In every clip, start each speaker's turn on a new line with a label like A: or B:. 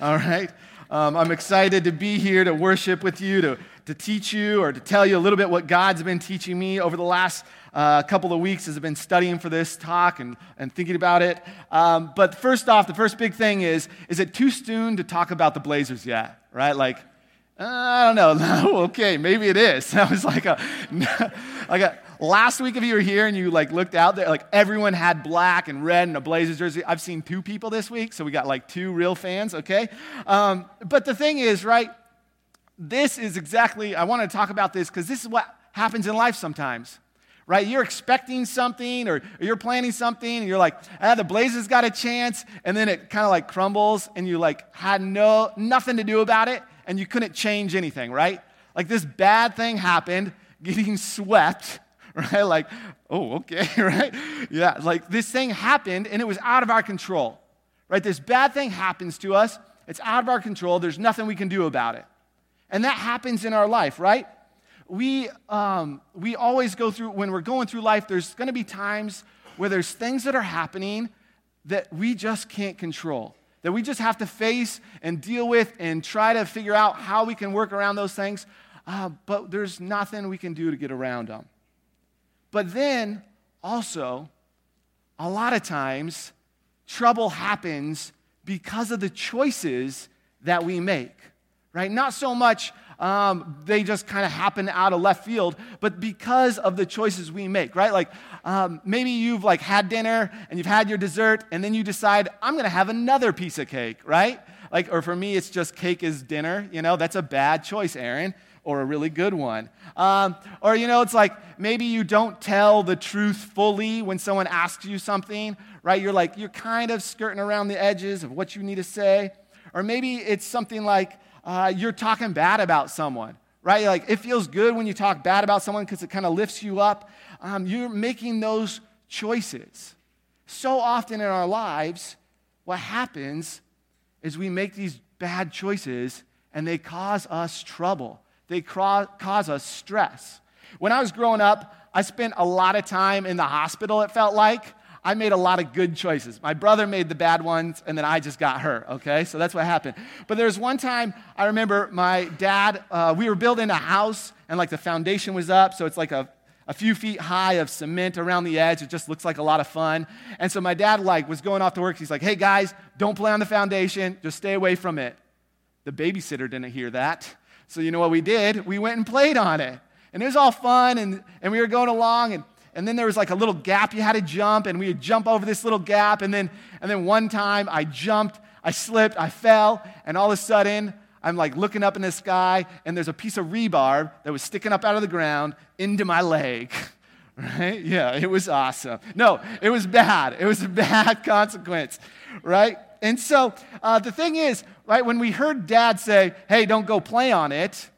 A: All right? Um, I'm excited to be here to worship with you, to, to teach you, or to tell you a little bit what God's been teaching me over the last uh, couple of weeks as I've been studying for this talk and, and thinking about it. Um, but first off, the first big thing is is it too soon to talk about the Blazers yet? Right? Like, uh, I don't know. No, okay, maybe it is. That was like a, like a, last week if you were here and you like looked out there, like everyone had black and red and a Blazers jersey. I've seen two people this week, so we got like two real fans, okay? Um, but the thing is, right, this is exactly, I want to talk about this because this is what happens in life sometimes right? You're expecting something or, you're planning something and you're like, ah, the Blazers got a chance, and then it kind of like crumbles and you like had no nothing to do about it and you couldn't change anything, right? Like this bad thing happened, getting swept, right? Like, oh, okay, right? Yeah, like this thing happened and it was out of our control, right? This bad thing happens to us, it's out of our control, there's nothing we can do about it. And that happens in our life, right? We, um, we always go through, when we're going through life, there's to be times where there's things that are happening that we just can't control, that we just have to face and deal with and try to figure out how we can work around those things. Uh, but there's nothing we can do to get around them. But then also, a lot of times, trouble happens because of the choices that we make, right? Not so much um, they just kind of happen out of left field, but because of the choices we make, right? Like um, maybe you've like had dinner and you've had your dessert, and then you decide I'm going to have another piece of cake, right? Like, or for me, it's just cake is dinner. You know, that's a bad choice, Aaron or a really good one. Um, or, you know, it's like maybe you don't tell the truth fully when someone asks you something, right? You're like, you're kind of skirting around the edges of what you need to say. Or maybe it's something like uh, you're talking bad about someone, right? Like it feels good when you talk bad about someone because it kind of lifts you up. Um, you're making those choices. So often in our lives, what happens is we make these bad choices and they cause us trouble they cause us stress. When I was growing up, I spent a lot of time in the hospital, it felt like. I made a lot of good choices. My brother made the bad ones, and then I just got hurt, okay? So that's what happened. But there was one time I remember my dad, uh, we were building a house, and like the foundation was up, so it's like a, a few feet high of cement around the edge. It just looks like a lot of fun. And so my dad like was going off to work. He's like, "Hey guys, don't play on the foundation. Just stay away from it." The babysitter didn't hear that. So, you know what we did? We went and played on it. And it was all fun, and, and we were going along, and, and then there was like a little gap you had to jump, and we would jump over this little gap. And then, and then one time I jumped, I slipped, I fell, and all of a sudden, I'm like looking up in the sky, and there's a piece of rebar that was sticking up out of the ground into my leg. Right? Yeah, it was awesome. No, it was bad. It was a bad consequence, right? And so uh, the thing is, right, when we heard dad say, hey, don't go play on it,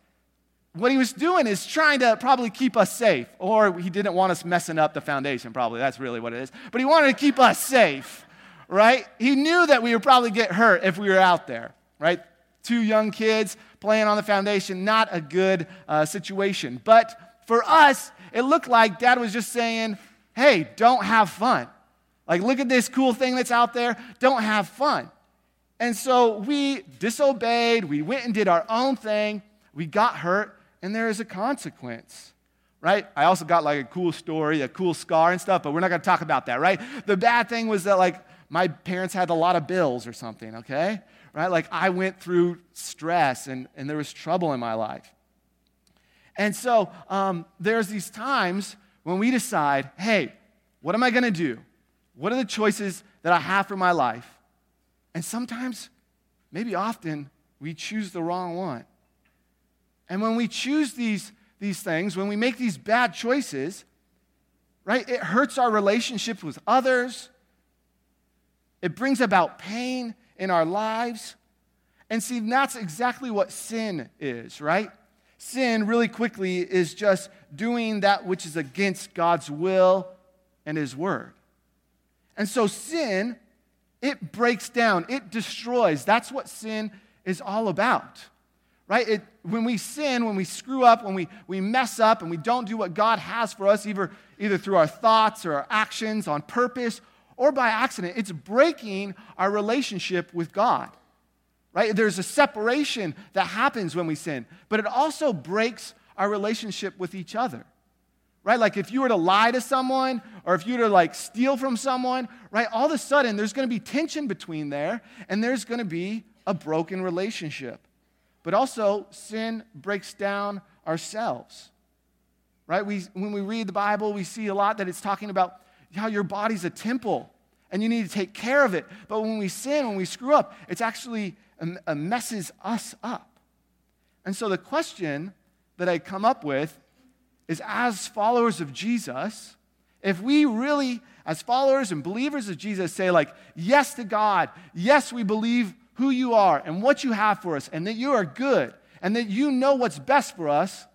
A: what he was doing is trying to probably keep us safe. Or he didn't want us messing up the foundation, probably. That's really what it is. But he wanted to keep us safe, right? He knew that we would probably get hurt if we were out there, right? Two young kids playing on the foundation, not a good uh, situation. But for us, it looked like dad was just saying, hey, don't have fun. Like, look at this cool thing that's out there. Don't have fun. And so we disobeyed. We went and did our own thing. We got hurt, and there is a consequence, right? I also got like a cool story, a cool scar and stuff, but we're not to talk about that, right? The bad thing was that, like, my parents had a lot of bills or something, okay? Right? Like, I went through stress and, and there was trouble in my life. And so um, there's these times when we decide, hey, what am I to do? What are the choices that I have for my life? And sometimes, maybe often, we choose the wrong one. And when we choose these, these things, when we make these bad choices, right, it hurts our relationships with others. It brings about pain in our lives. And see, that's exactly what sin is, right? Sin, really quickly, is just doing that which is against God's will and His word. And so sin, it breaks down, it destroys. That's what sin is all about. Right? It, when we sin, when we screw up, when we, we mess up and we don't do what God has for us, either, either through our thoughts or our actions on purpose or by accident, it's breaking our relationship with God. right? There's a separation that happens when we sin, but it also breaks our relationship with each other. Right? Like if you were to lie to someone or if you were to like steal from someone, right? All of a sudden there's going to be tension between there and there's going to be a broken relationship. But also sin breaks down ourselves. Right? We, when we read the Bible, we see a lot that it's talking about how your body's a temple and you need to take care of it. But when we sin, when we screw up, it's actually uh, messes us up. And so the question that I come up with is as followers of Jesus, if we really, as followers and believers of Jesus, say, like, yes to God, yes, we believe who you are and what you have for us, and that you are good, and that you know what's best for us,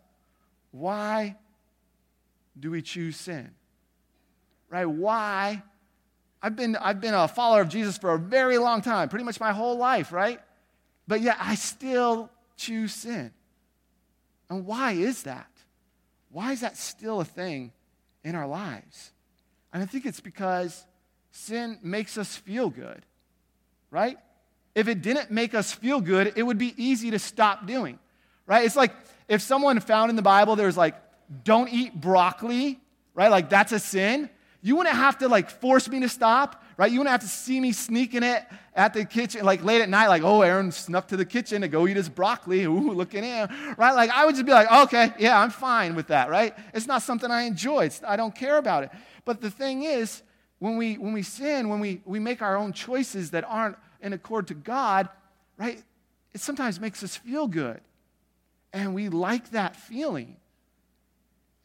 A: why do we choose sin? Right? Why? I've been, I've been a follower of Jesus for a very long time, pretty much my whole life, right? But yet I still choose sin. And why is that? Why is that still a thing in our lives? And I think it's because sin makes us feel good, right? If it didn't make us feel good, it would be easy to stop doing, right? It's like if someone found in the Bible there's like, don't eat broccoli, right? Like that's a sin. You wouldn't have to like force me to stop, right? You wouldn't have to see me sneaking it at the kitchen, like late at night, like, oh, Aaron snuck to the kitchen to go eat his broccoli. Ooh, look at him, right? Like, I would just be like, okay, yeah, I'm fine with that, right? It's not something I enjoy. It's, I don't care about it. But the thing is, when we, when we sin, when we, we make our own choices that aren't in accord to God, right? It sometimes makes us feel good. And we like that feeling.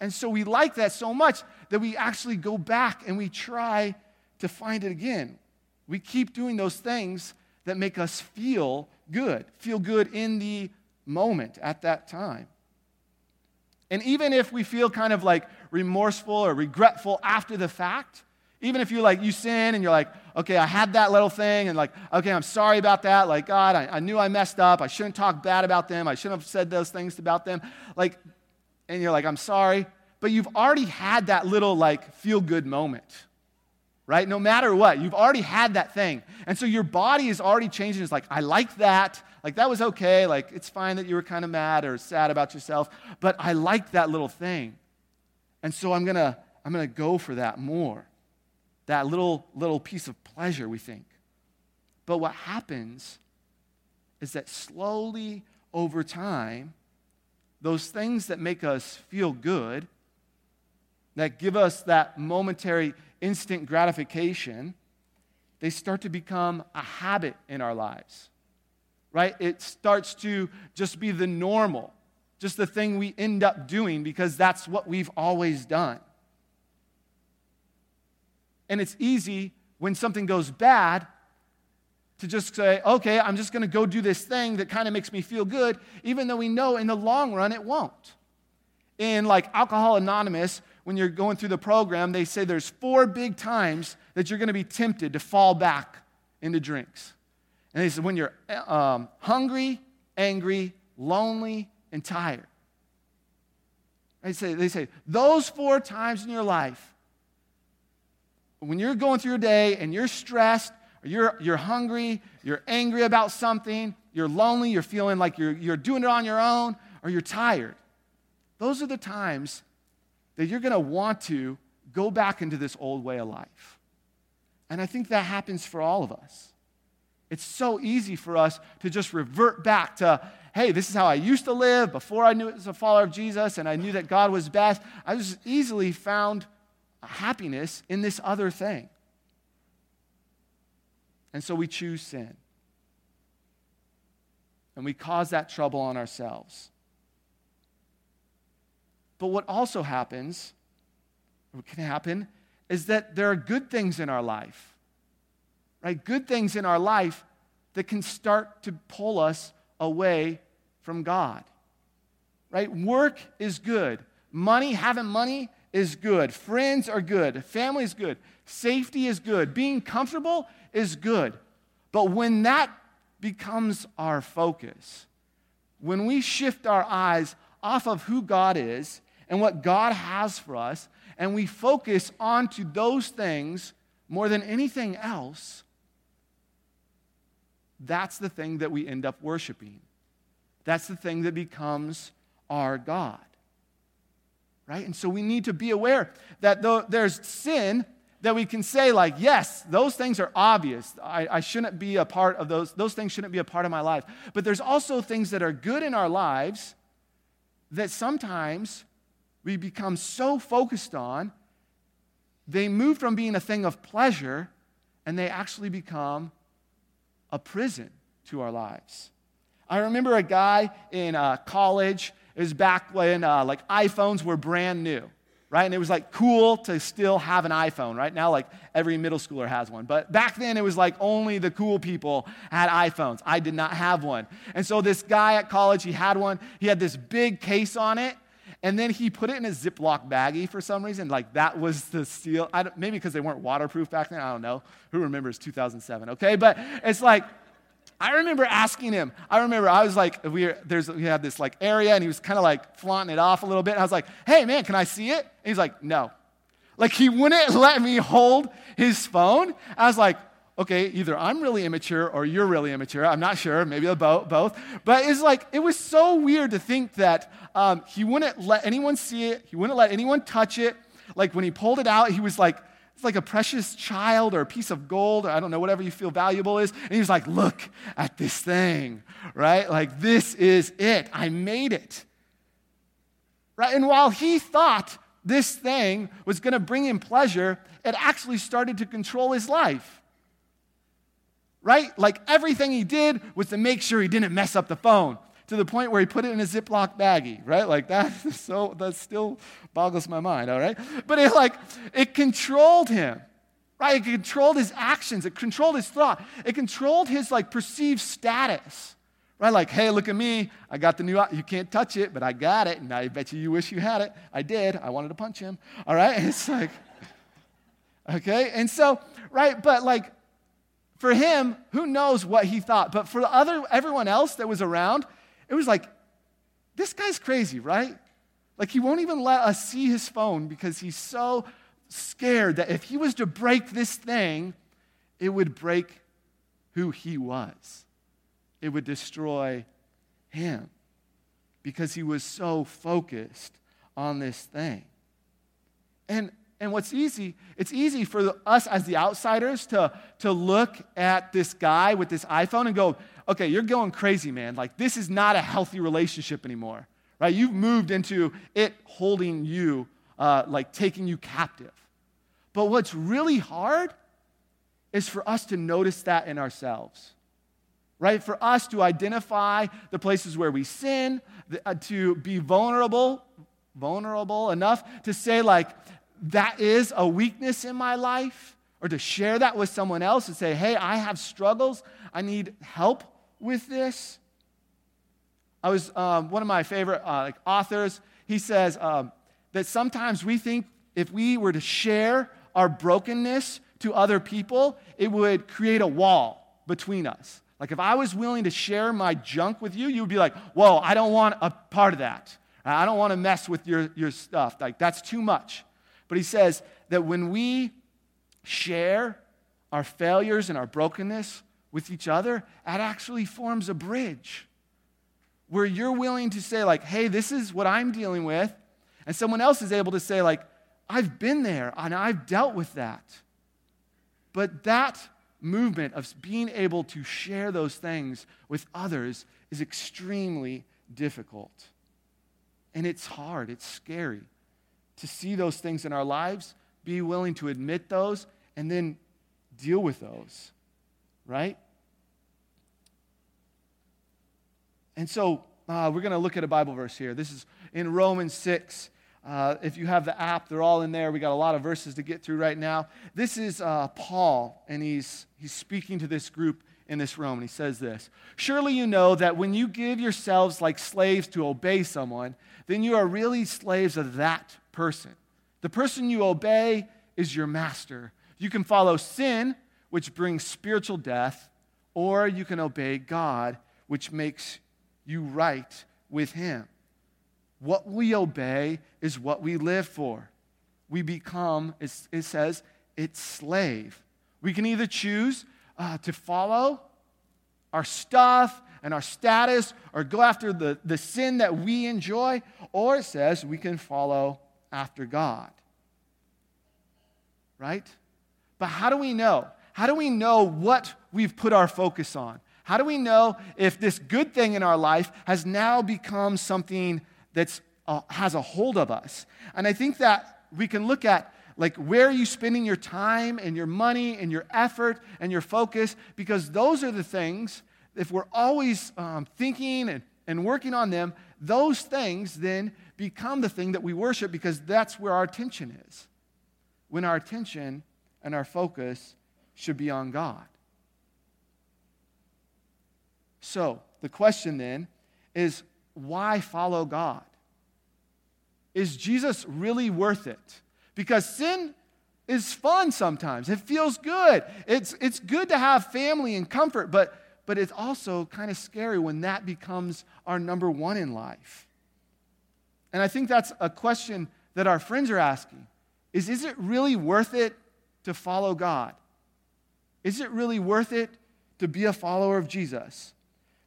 A: And so we like that so much that we actually go back and we try to find it again. We keep doing those things that make us feel good, feel good in the moment at that time. And even if we feel kind of like remorseful or regretful after the fact, even if you like you sin and you're like, okay, I had that little thing, and like, okay, I'm sorry about that. Like, God, I, I knew I messed up. I shouldn't talk bad about them. I shouldn't have said those things about them. Like, and you're like, I'm sorry but you've already had that little like feel good moment, right? No matter what, you've already had that thing. And so your body is already changing. It's like, I like that. Like, that was okay. Like, it's fine that you were kind of mad or sad about yourself, but I like that little thing. And so I'm going to I'm going to go for that more. That little little piece of pleasure, we think. But what happens is that slowly over time, those things that make us feel good that give us that momentary instant gratification, they start to become a habit in our lives, right? It starts to just be the normal, just the thing we end up doing because that's what we've always done. And it's easy when something goes bad to just say, okay, I'm just going to go do this thing that kind of makes me feel good, even though we know in the long run it won't. In like Alcohol Anonymous, when you're going through the program, they say there's four big times that you're going to be tempted to fall back into drinks. And they said when you're um, hungry, angry, lonely, and tired. They say, they say those four times in your life, when you're going through your day and you're stressed, or you're, you're hungry, you're angry about something, you're lonely, you're feeling like you're, you're doing it on your own, or you're tired. Those are the times that you're going to want to go back into this old way of life. And I think that happens for all of us. It's so easy for us to just revert back to, hey, this is how I used to live before I knew it was a follower of Jesus and I knew that God was best. I just easily found happiness in this other thing. And so we choose sin. And we cause that trouble on ourselves. But what also happens, what can happen, is that there are good things in our life, right? Good things in our life that can start to pull us away from God, right? Work is good. Money, having money is good. Friends are good. Family is good. Safety is good. Being comfortable is good. But when that becomes our focus, when we shift our eyes off of who God is and what God has for us, and we focus onto those things more than anything else, that's the thing that we end up worshiping. That's the thing that becomes our God. Right? And so we need to be aware that though there's sin that we can say, like, yes, those things are obvious. I, I shouldn't be a part of those. Those things shouldn't be a part of my life. But there's also things that are good in our lives that sometimes we become so focused on, they move from being a thing of pleasure and they actually become a prison to our lives. I remember a guy in uh, college, it was back when uh, like iPhones were brand new right? And it was like cool to still have an iPhone, right? Now, like every middle schooler has one. But back then, it was like only the cool people had iPhones. I did not have one. And so this guy at college, he had one. He had this big case on it. And then he put it in a Ziploc baggie for some reason. Like that was the seal. maybe because they weren't waterproof back then. I don't know. Who remembers 2007? Okay, but it's like I remember asking him. I remember I was like, we, were, there's, we had this like area, and he was kind of like flaunting it off a little bit. And I was like, hey, man, can I see it? And he's like, no. Like, he wouldn't let me hold his phone. I was like, okay, either I'm really immature or you're really immature. I'm not sure, maybe both. both. But it's like, it was so weird to think that um, he wouldn't let anyone see it, he wouldn't let anyone touch it. Like, when he pulled it out, he was like, it's like a precious child or a piece of gold, or I don't know, whatever you feel valuable is. And he was like, Look at this thing, right? Like, this is it. I made it. Right? And while he thought this thing was going to bring him pleasure, it actually started to control his life. Right? Like, everything he did was to make sure he didn't mess up the phone to the point where he put it in a Ziploc baggie, right? Like that, so that still boggles my mind, all right? But it like, it controlled him, right? It controlled his actions, it controlled his thought, it controlled his like perceived status, right? Like, hey, look at me, I got the new, you can't touch it, but I got it, and I bet you you wish you had it. I did, I wanted to punch him, all right? And It's like, okay? And so, right, but like, for him, who knows what he thought? But for the other, everyone else that was around, it was like, this guy's crazy, right? Like, he won't even let us see his phone because he's so scared that if he was to break this thing, it would break who he was. It would destroy him because he was so focused on this thing. And, and what's easy, it's easy for us as the outsiders to, to look at this guy with this iPhone and go, okay, you're going crazy, man. Like, this is not a healthy relationship anymore, right? You've moved into it holding you, uh, like taking you captive. But what's really hard is for us to notice that in ourselves, right? For us to identify the places where we sin, uh, to be vulnerable, vulnerable enough to say, like, that is a weakness in my life, or to share that with someone else and say, hey, I have struggles, I need help with this? I was um, one of my favorite uh, like authors. He says um, that sometimes we think if we were to share our brokenness to other people, it would create a wall between us. Like if I was willing to share my junk with you, you would be like, "Whoa, I don't want a part of that. I don't want to mess with your, your stuff. Like that's too much." But he says that when we share our failures and our brokenness with each other, it actually forms a bridge where you're willing to say, like, hey, this is what I'm dealing with. And someone else is able to say, like, I've been there and I've dealt with that. But that movement of being able to share those things with others is extremely difficult. And it's hard, it's scary to see those things in our lives, be willing to admit those, and then deal with those right? And so uh, we're going to look at a Bible verse here. This is in Romans 6. Uh, if you have the app, they're all in there. We got a lot of verses to get through right now. This is uh, Paul, and he's, he's speaking to this group in this room, and he says this Surely you know that when you give yourselves like slaves to obey someone, then you are really slaves of that person. The person you obey is your master. You can follow sin which brings spiritual death, or you can obey God, which makes you right with Him. What we obey is what we live for. We become, it says, its slave. We can either choose uh, to follow our stuff and our status or go after the, the sin that we enjoy, or it says we can follow after God. Right? But how do we know? How do we know what we've put our focus on? How do we know if this good thing in our life has now become something that uh, has a hold of us? And I think that we can look at like where are you spending your time and your money and your effort and your focus because those are the things if we're always um, thinking and, and working on them those things then become the thing that we worship because that's where our attention is when our attention and our focus should be on god so the question then is why follow god is jesus really worth it because sin is fun sometimes. It feels good. It's, it's good to have family and comfort, but, but it's also kind of scary when that becomes our number one in life. And I think that's a question that our friends are asking is is it really worth it to follow God? Is it really worth it to be a follower of Jesus?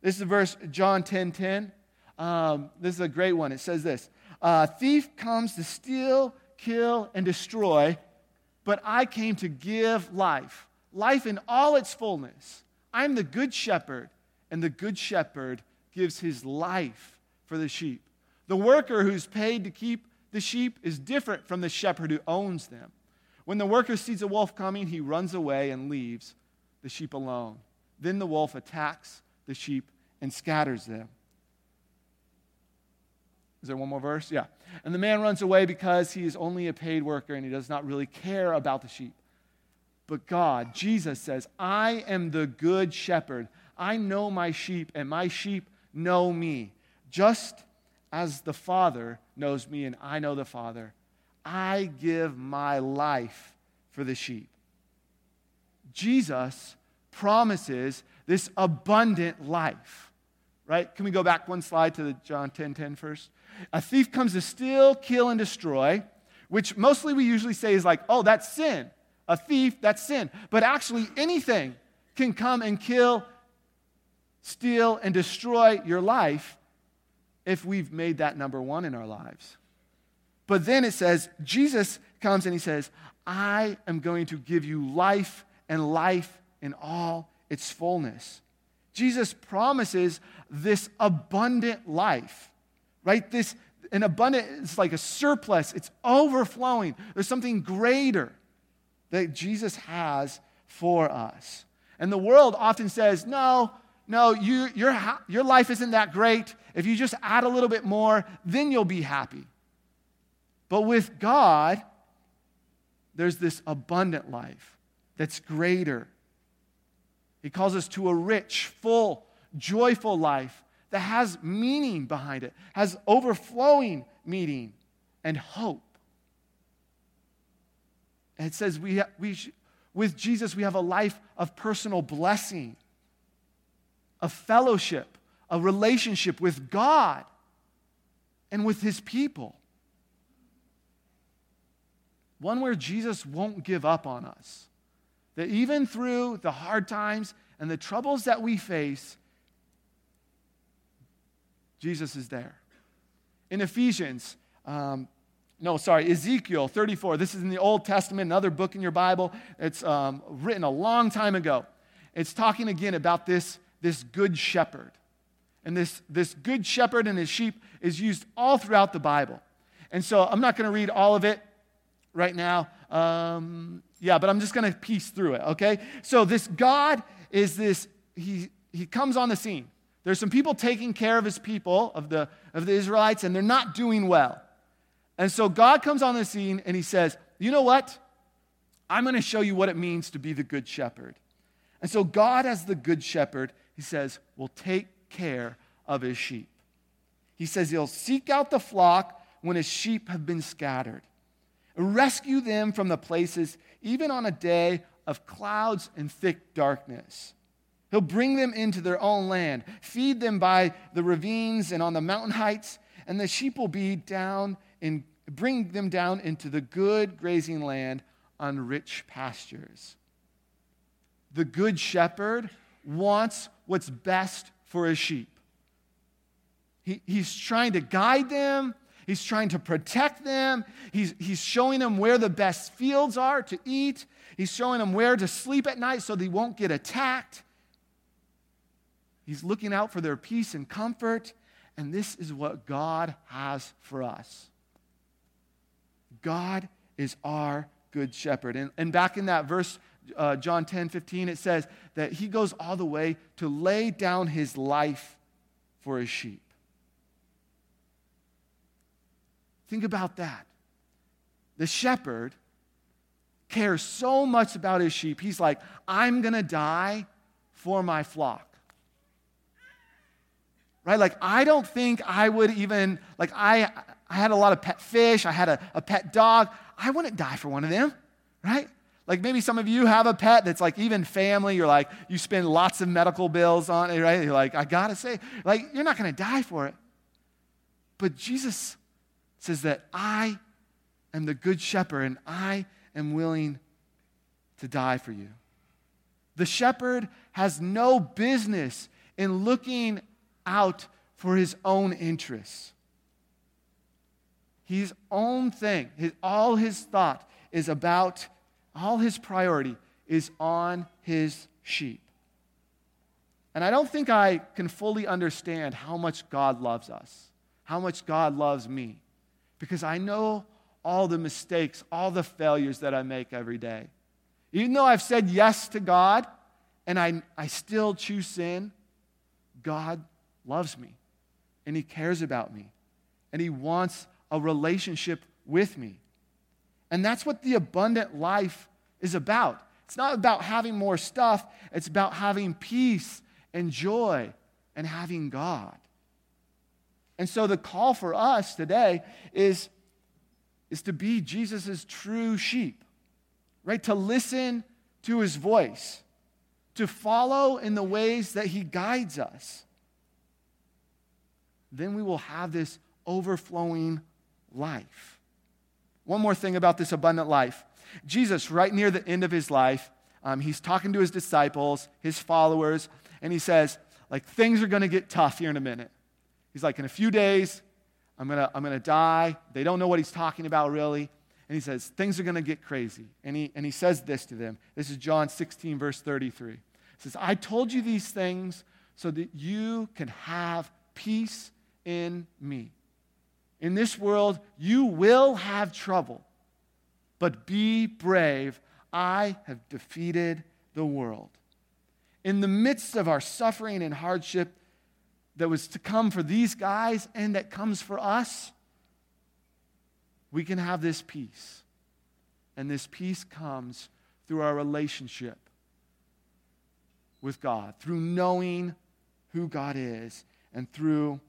A: This is verse John 10 10. Um, this is a great one. It says this A thief comes to steal, kill, and destroy, but I came to give life, life in all its fullness. I'm the good shepherd, and the good shepherd gives his life for the sheep. The worker who's paid to keep the sheep is different from the shepherd who owns them. When the worker sees a wolf coming, he runs away and leaves the sheep alone. Then the wolf attacks the sheep and scatters them. Is there one more verse? Yeah. And the man runs away because he is only a paid worker and he does not really care about the sheep. But God, Jesus says, I am the good shepherd. I know my sheep, and my sheep know me. Just as the Father knows me and I know the Father, I give my life for the sheep. Jesus promises this abundant life. Right? Can we go back one slide to the John 10 10 first? A thief comes to steal, kill, and destroy, which mostly we usually say is like, oh, that's sin. A thief, that's sin. But actually, anything can come and kill, steal, and destroy your life if we've made that number one in our lives. But then it says, Jesus comes and he says, I am going to give you life and life in all its fullness. Jesus promises this abundant life right? This, an abundant, it's like a surplus, it's overflowing. There's something greater that Jesus has for us. And the world often says, no, no, you, your, your life isn't that great. If you just add a little bit more, then you'll be happy. But with God, there's this abundant life that's greater. He calls us to a rich, full, joyful life that has meaning behind it, has overflowing meaning and hope. And it says we, we with Jesus, we have a life of personal blessing, a fellowship, a relationship with God and with his people. One where Jesus won't give up on us. That even through the hard times and the troubles that we face, Jesus is there. In Ephesians, um, no, sorry, Ezekiel 34. This is in the Old Testament, another book in your Bible. It's um, written a long time ago. It's talking again about this, this good shepherd. And this, this good shepherd and his sheep is used all throughout the Bible. And so I'm not going to read all of it right now. Um, yeah, but I'm just going to piece through it, okay? So this God is this, he, he comes on the scene. There's some people taking care of his people, of the, of the Israelites, and they're not doing well. And so God comes on the scene and he says, You know what? I'm going to show you what it means to be the good shepherd. And so God, as the good shepherd, he says, will take care of his sheep. He says he'll seek out the flock when his sheep have been scattered, rescue them from the places, even on a day of clouds and thick darkness. He'll bring them into their own land, feed them by the ravines and on the mountain heights, and the sheep will be down and bring them down into the good grazing land on rich pastures. The good shepherd wants what's best for his sheep. He, he's trying to guide them, he's trying to protect them, he's, he's showing them where the best fields are to eat, he's showing them where to sleep at night so they won't get attacked. He's looking out for their peace and comfort. And this is what God has for us. God is our good shepherd. And, and back in that verse, uh, John 10 15, it says that he goes all the way to lay down his life for his sheep. Think about that. The shepherd cares so much about his sheep. He's like, I'm going to die for my flock. Right? Like, I don't think I would even, like, I, I had a lot of pet fish, I had a, a pet dog. I wouldn't die for one of them, right? Like maybe some of you have a pet that's like even family, you're like, you spend lots of medical bills on it, right? You're like, I gotta say, like, you're not gonna die for it. But Jesus says that I am the good shepherd and I am willing to die for you. The shepherd has no business in looking out for his own interests. His own thing, his, all his thought is about, all his priority is on his sheep. And I don't think I can fully understand how much God loves us, how much God loves me because I know all the mistakes, all the failures that I make every day. Even though I've said yes to God and I, I still choose sin, God loves me and He cares about me and He wants a relationship with me. And that's what the abundant life is about. It's not about having more stuff, it's about having peace and joy and having God. And so the call for us today is, is to be Jesus' true sheep, right? To listen to his voice, to follow in the ways that he guides us. Then we will have this overflowing life. One more thing about this abundant life Jesus, right near the end of his life, um, he's talking to his disciples, his followers, and he says, like, things are going to get tough here in a minute. He's like, in a few days, I'm going to I'm to die. They don't know what he's talking about really. And he says, things are going to get crazy. And he, and he says this to them. This is John 16, verse 33. He says, I told you these things so that you can have peace in me. In this world, you will have trouble, but be brave. I have defeated the world. In the midst of our suffering and hardship, that was to come for these guys and that comes for us, we can have this peace. And this peace comes through our relationship with God, through knowing who God is, and through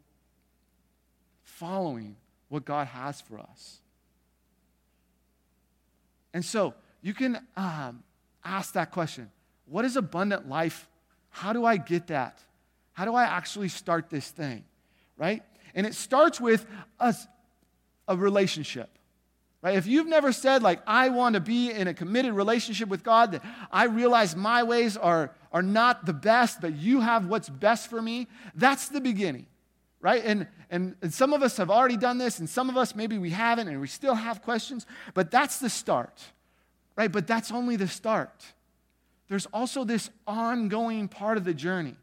A: following what God has for us. And so you can um, ask that question What is abundant life? How do I get that? How do I actually start this thing? Right? And it starts with us a relationship. Right? If you've never said, like, I want to be in a committed relationship with God, that I realize my ways are, are not the best, but you have what's best for me, that's the beginning. Right? And, and, and some of us have already done this, and some of us maybe we haven't, and we still have questions, but that's the start. Right? But that's only the start. There's also this ongoing part of the journey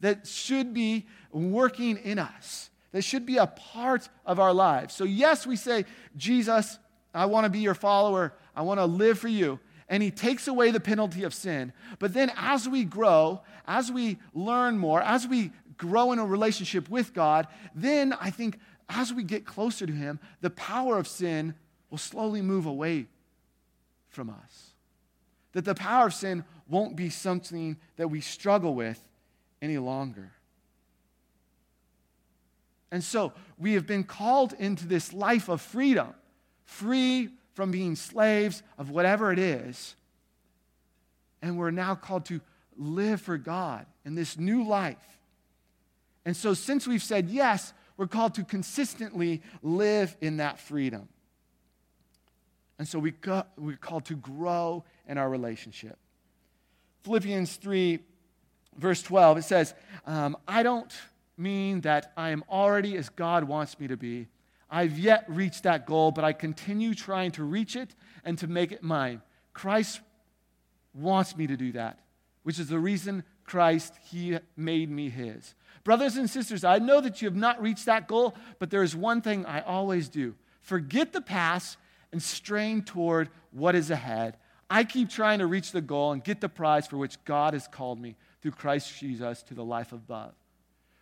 A: that should be working in us, that should be a part of our lives. So, yes, we say, Jesus, I want to be your follower, I want to live for you. And he takes away the penalty of sin. But then, as we grow, as we learn more, as we grow in a relationship with God, then I think as we get closer to him, the power of sin will slowly move away from us. That the power of sin won't be something that we struggle with, any longer. And so we have been called into this life of freedom, free from being slaves of whatever it is. And we're now called to live for God in this new life. And so, since we've said yes, we're called to consistently live in that freedom. And so, we we're called to grow in our relationship. Philippians 3 verse 12, it says, um, I don't mean that I am already as God wants me to be. I've yet reached that goal, but I continue trying to reach it and to make it mine. Christ wants me to do that, which is the reason Christ, He made me His. Brothers and sisters, I know that you have not reached that goal, but there is one thing I always do forget the past and strain toward what is ahead. I keep trying to reach the goal and get the prize for which God has called me through Christ Jesus to the life above.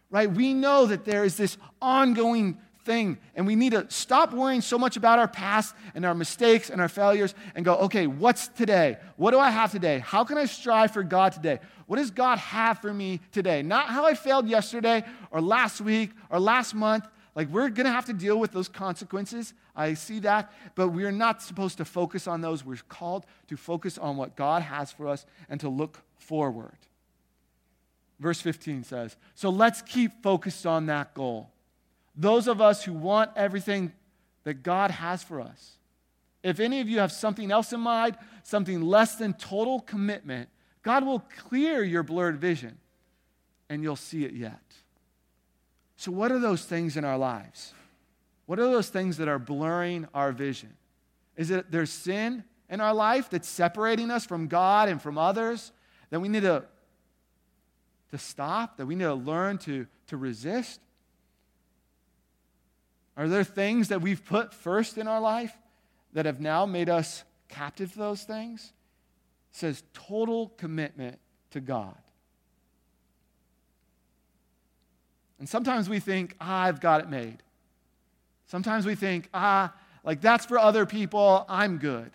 A: Right? We know that there is this ongoing thing, and we need to stop worrying so much about our past and our mistakes and our failures and go, okay, what's today? What do I have today? How can I strive for God today? What does God have for me today? Not how I failed yesterday or last week or last month. Like, we're going to have to deal with those consequences. I see that. But we're not supposed to focus on those. We're called to focus on what God has for us and to look forward. Verse 15 says, So let's keep focused on that goal. Those of us who want everything that God has for us. If any of you have something else in mind, something less than total commitment, God will clear your blurred vision and you'll see it yet. So, what are those things in our lives? What are those things that are blurring our vision? Is it there's sin in our life that's separating us from God and from others that we need to, to stop, that we need to learn to, to resist? Are there things that we've put first in our life that have now made us captive to those things? It says total commitment to God. And sometimes we think, ah, I've got it made. Sometimes we think, ah, like that's for other people, I'm good.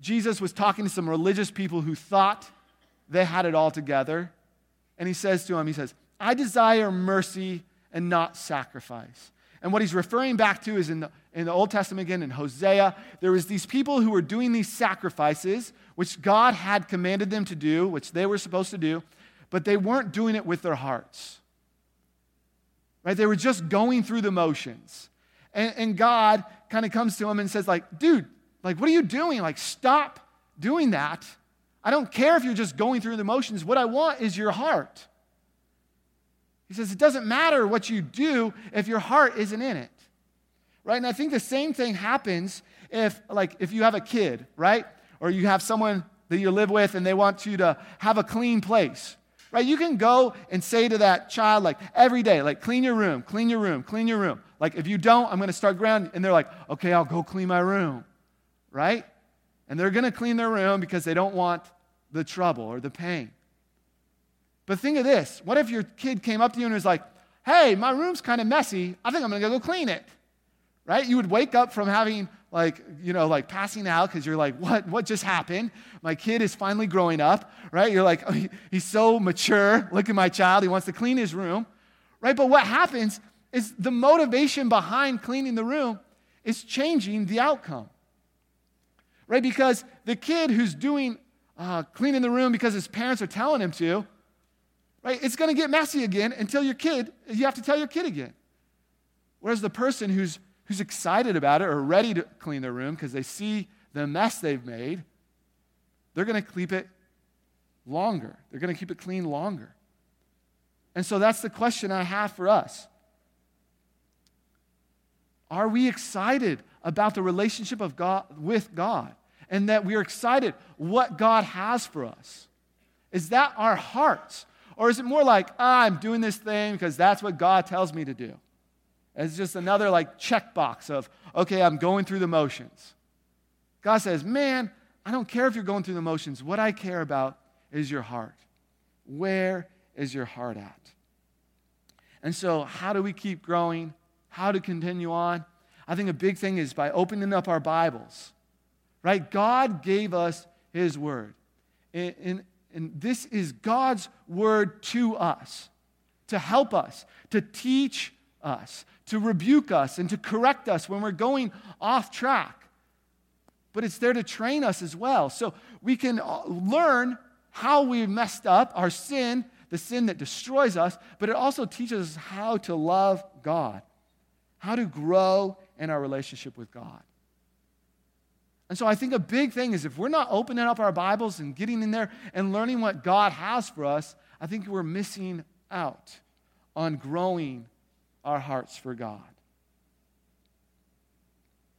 A: Jesus was talking to some religious people who thought they had it all together. And he says to them, He says, I desire mercy and not sacrifice. And what he's referring back to is in the, in the Old Testament again, in Hosea, there was these people who were doing these sacrifices, which God had commanded them to do, which they were supposed to do, but they weren't doing it with their hearts. Right? They were just going through the motions. And, and God kind of comes to him and says, like, dude, like, what are you doing? Like, stop doing that. I don't care if you're just going through the motions. What I want is your heart. He says, it doesn't matter what you do if your heart isn't in it. Right? And I think the same thing happens if, like, if you have a kid, right? Or you have someone that you live with and they want you to have a clean place right? You can go and say to that child, like, every day, like, clean your room, clean your room, clean your room. Like, if you don't, I'm going to start ground. And they're like, okay, I'll go clean my room, right? And they're going to clean their room because they don't want the trouble or the pain. But think of this what if your kid came up to you and was like, hey, my room's kind of messy. I think I'm going to go clean it, right? You would wake up from having like, you know, like passing out because you're like, what, what just happened? My kid is finally growing up, right? You're like, oh, he's so mature. Look at my child. He wants to clean his room, right? But what happens is the motivation behind cleaning the room is changing the outcome, right? Because the kid who's doing uh, cleaning the room because his parents are telling him to, right? It's going to get messy again until your kid, you have to tell your kid again. Whereas the person who's who's excited about it or ready to clean their room because they see the mess they've made, they're going to keep it longer. They're going to keep it clean longer. And so that's the question I have for us. Are we excited about the relationship of God with God and that we are excited what God has for us? Is that our hearts? Or is it more like, ah, I'm doing this thing because that's what God tells me to do? It's just another like checkbox of, okay, I'm going through the motions. God says, man, I don't care if you're going through the motions. What I care about is your heart. Where is your heart at? And so, how do we keep growing? How to continue on? I think a big thing is by opening up our Bibles, right? God gave us His Word. And, and, and this is God's Word to us to help us, to teach us, to rebuke us and to correct us when we're going off track. But it's there to train us as well. So we can uh, learn how we messed up, our sin, the sin that destroys us, but it also teaches us how to love God, how to grow in our relationship with God. And so I think a big thing is if we're not opening up our Bibles and getting in there and learning what God has for us, I think we're missing out on growing our hearts for God.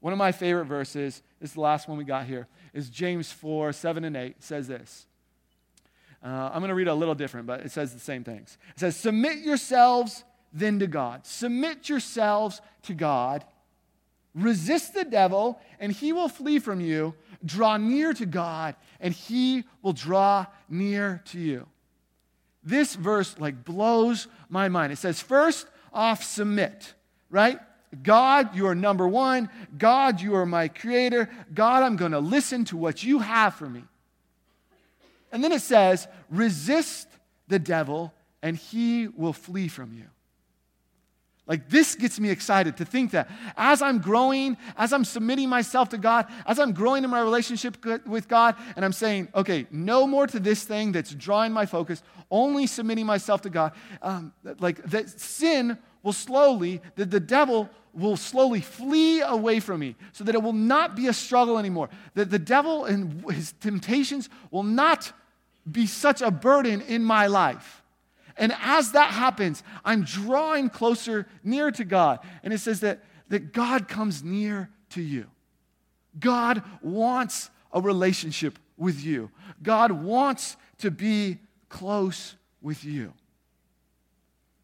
A: One of my favorite verses, is the last one we got here, is James 4 7 and 8. It says this. Uh, I'm going to read a little different, but it says the same things. It says, Submit yourselves then to God. Submit yourselves to God. Resist the devil, and he will flee from you. Draw near to God, and he will draw near to you. This verse like blows my mind. It says, first off, submit, right? God, you are number one. God, you are my creator. God, I'm going to listen to what you have for me. And then it says, resist the devil, and he will flee from you. Like, this gets me excited to think that as I'm growing, as I'm submitting myself to God, as I'm growing in my relationship with God, and I'm saying, okay, no more to this thing that's drawing my focus, only submitting myself to God, um, like that sin will slowly, that the devil will slowly flee away from me so that it will not be a struggle anymore. That the devil and his temptations will not be such a burden in my life. And as that happens, I'm drawing closer, near to God. And it says that, that God comes near to you. God wants a relationship with you. God wants to be close with you.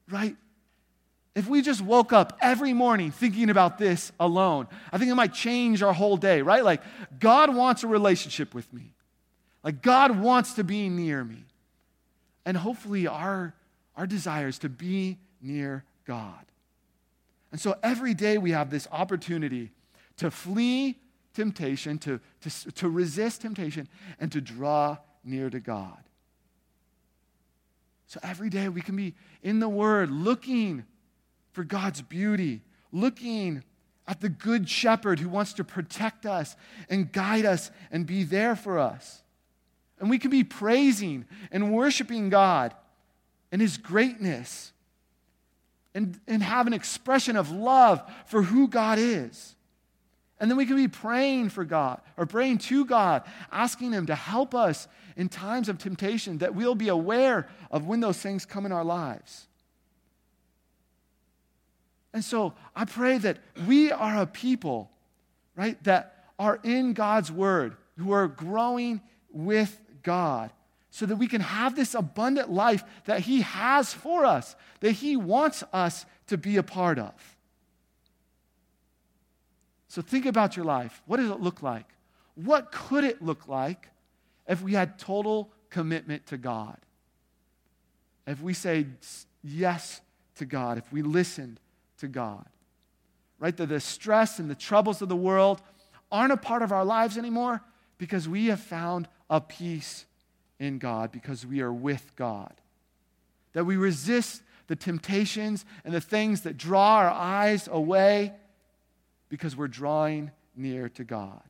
A: Right? If we just woke up every morning thinking about this alone, I think it might change our whole day, right? Like, God wants a relationship with me. Like, God wants to be near me. And hopefully, our our desire is to be near God. And so every day we have this opportunity to flee temptation, to, to, to resist temptation, and to draw near to God. So every day we can be in the Word looking for God's beauty, looking at the Good Shepherd who wants to protect us and guide us and be there for us. And we can be praising and worshiping God and his greatness and, and have an expression of love for who God is. And then we can be praying for God or praying to God, asking Him to help us in times of temptation, that we'll be aware of when those things come in our lives. And so I pray that we are a people, right, that are in God's Word, who are growing with God, so that we can have this abundant life that He has for us, that He wants us to be a part of. So think about your life. What does it look like? What could it look like if we had total commitment to God? If we say yes to God, if we listened to God, right? That the stress and the troubles of the world aren't a part of our lives anymore because we have found a peace in God because we are with God. That we resist the temptations and the things that draw our eyes away because we're drawing near to God.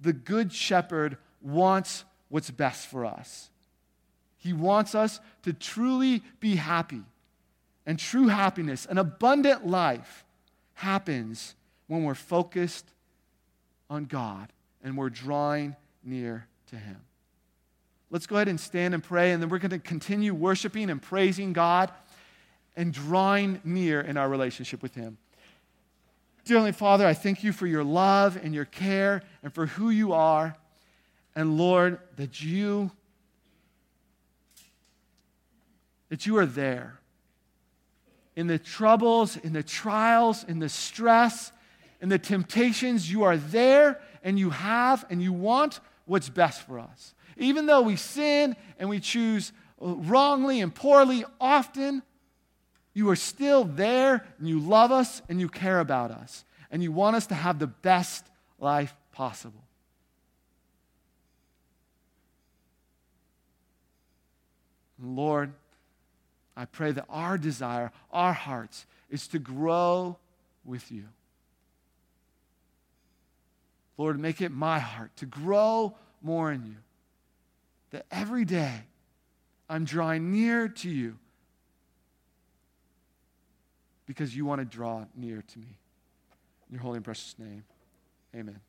A: The Good Shepherd wants what's best for us. He wants us to truly be happy. And true happiness, an abundant life, happens when we're focused on God and we're drawing near to Him. Let's go ahead and stand and pray, and then we're going to continue worshiping and praising God and drawing near in our relationship with Him. Dear Heavenly Father, I thank you for your love and your care and for who you are. And Lord, that you that you are there. In the troubles, in the trials, in the stress, in the temptations, you are there and you have and you want what's best for us. Even though we sin and we choose wrongly and poorly often, you are still there and you love us and you care about us. And you want us to have the best life possible. Lord, I pray that our desire, our hearts, is to grow with you. Lord, make it my heart to grow more in you that every day I'm drawing near to you because you want to draw near to me. In your holy and precious name, amen.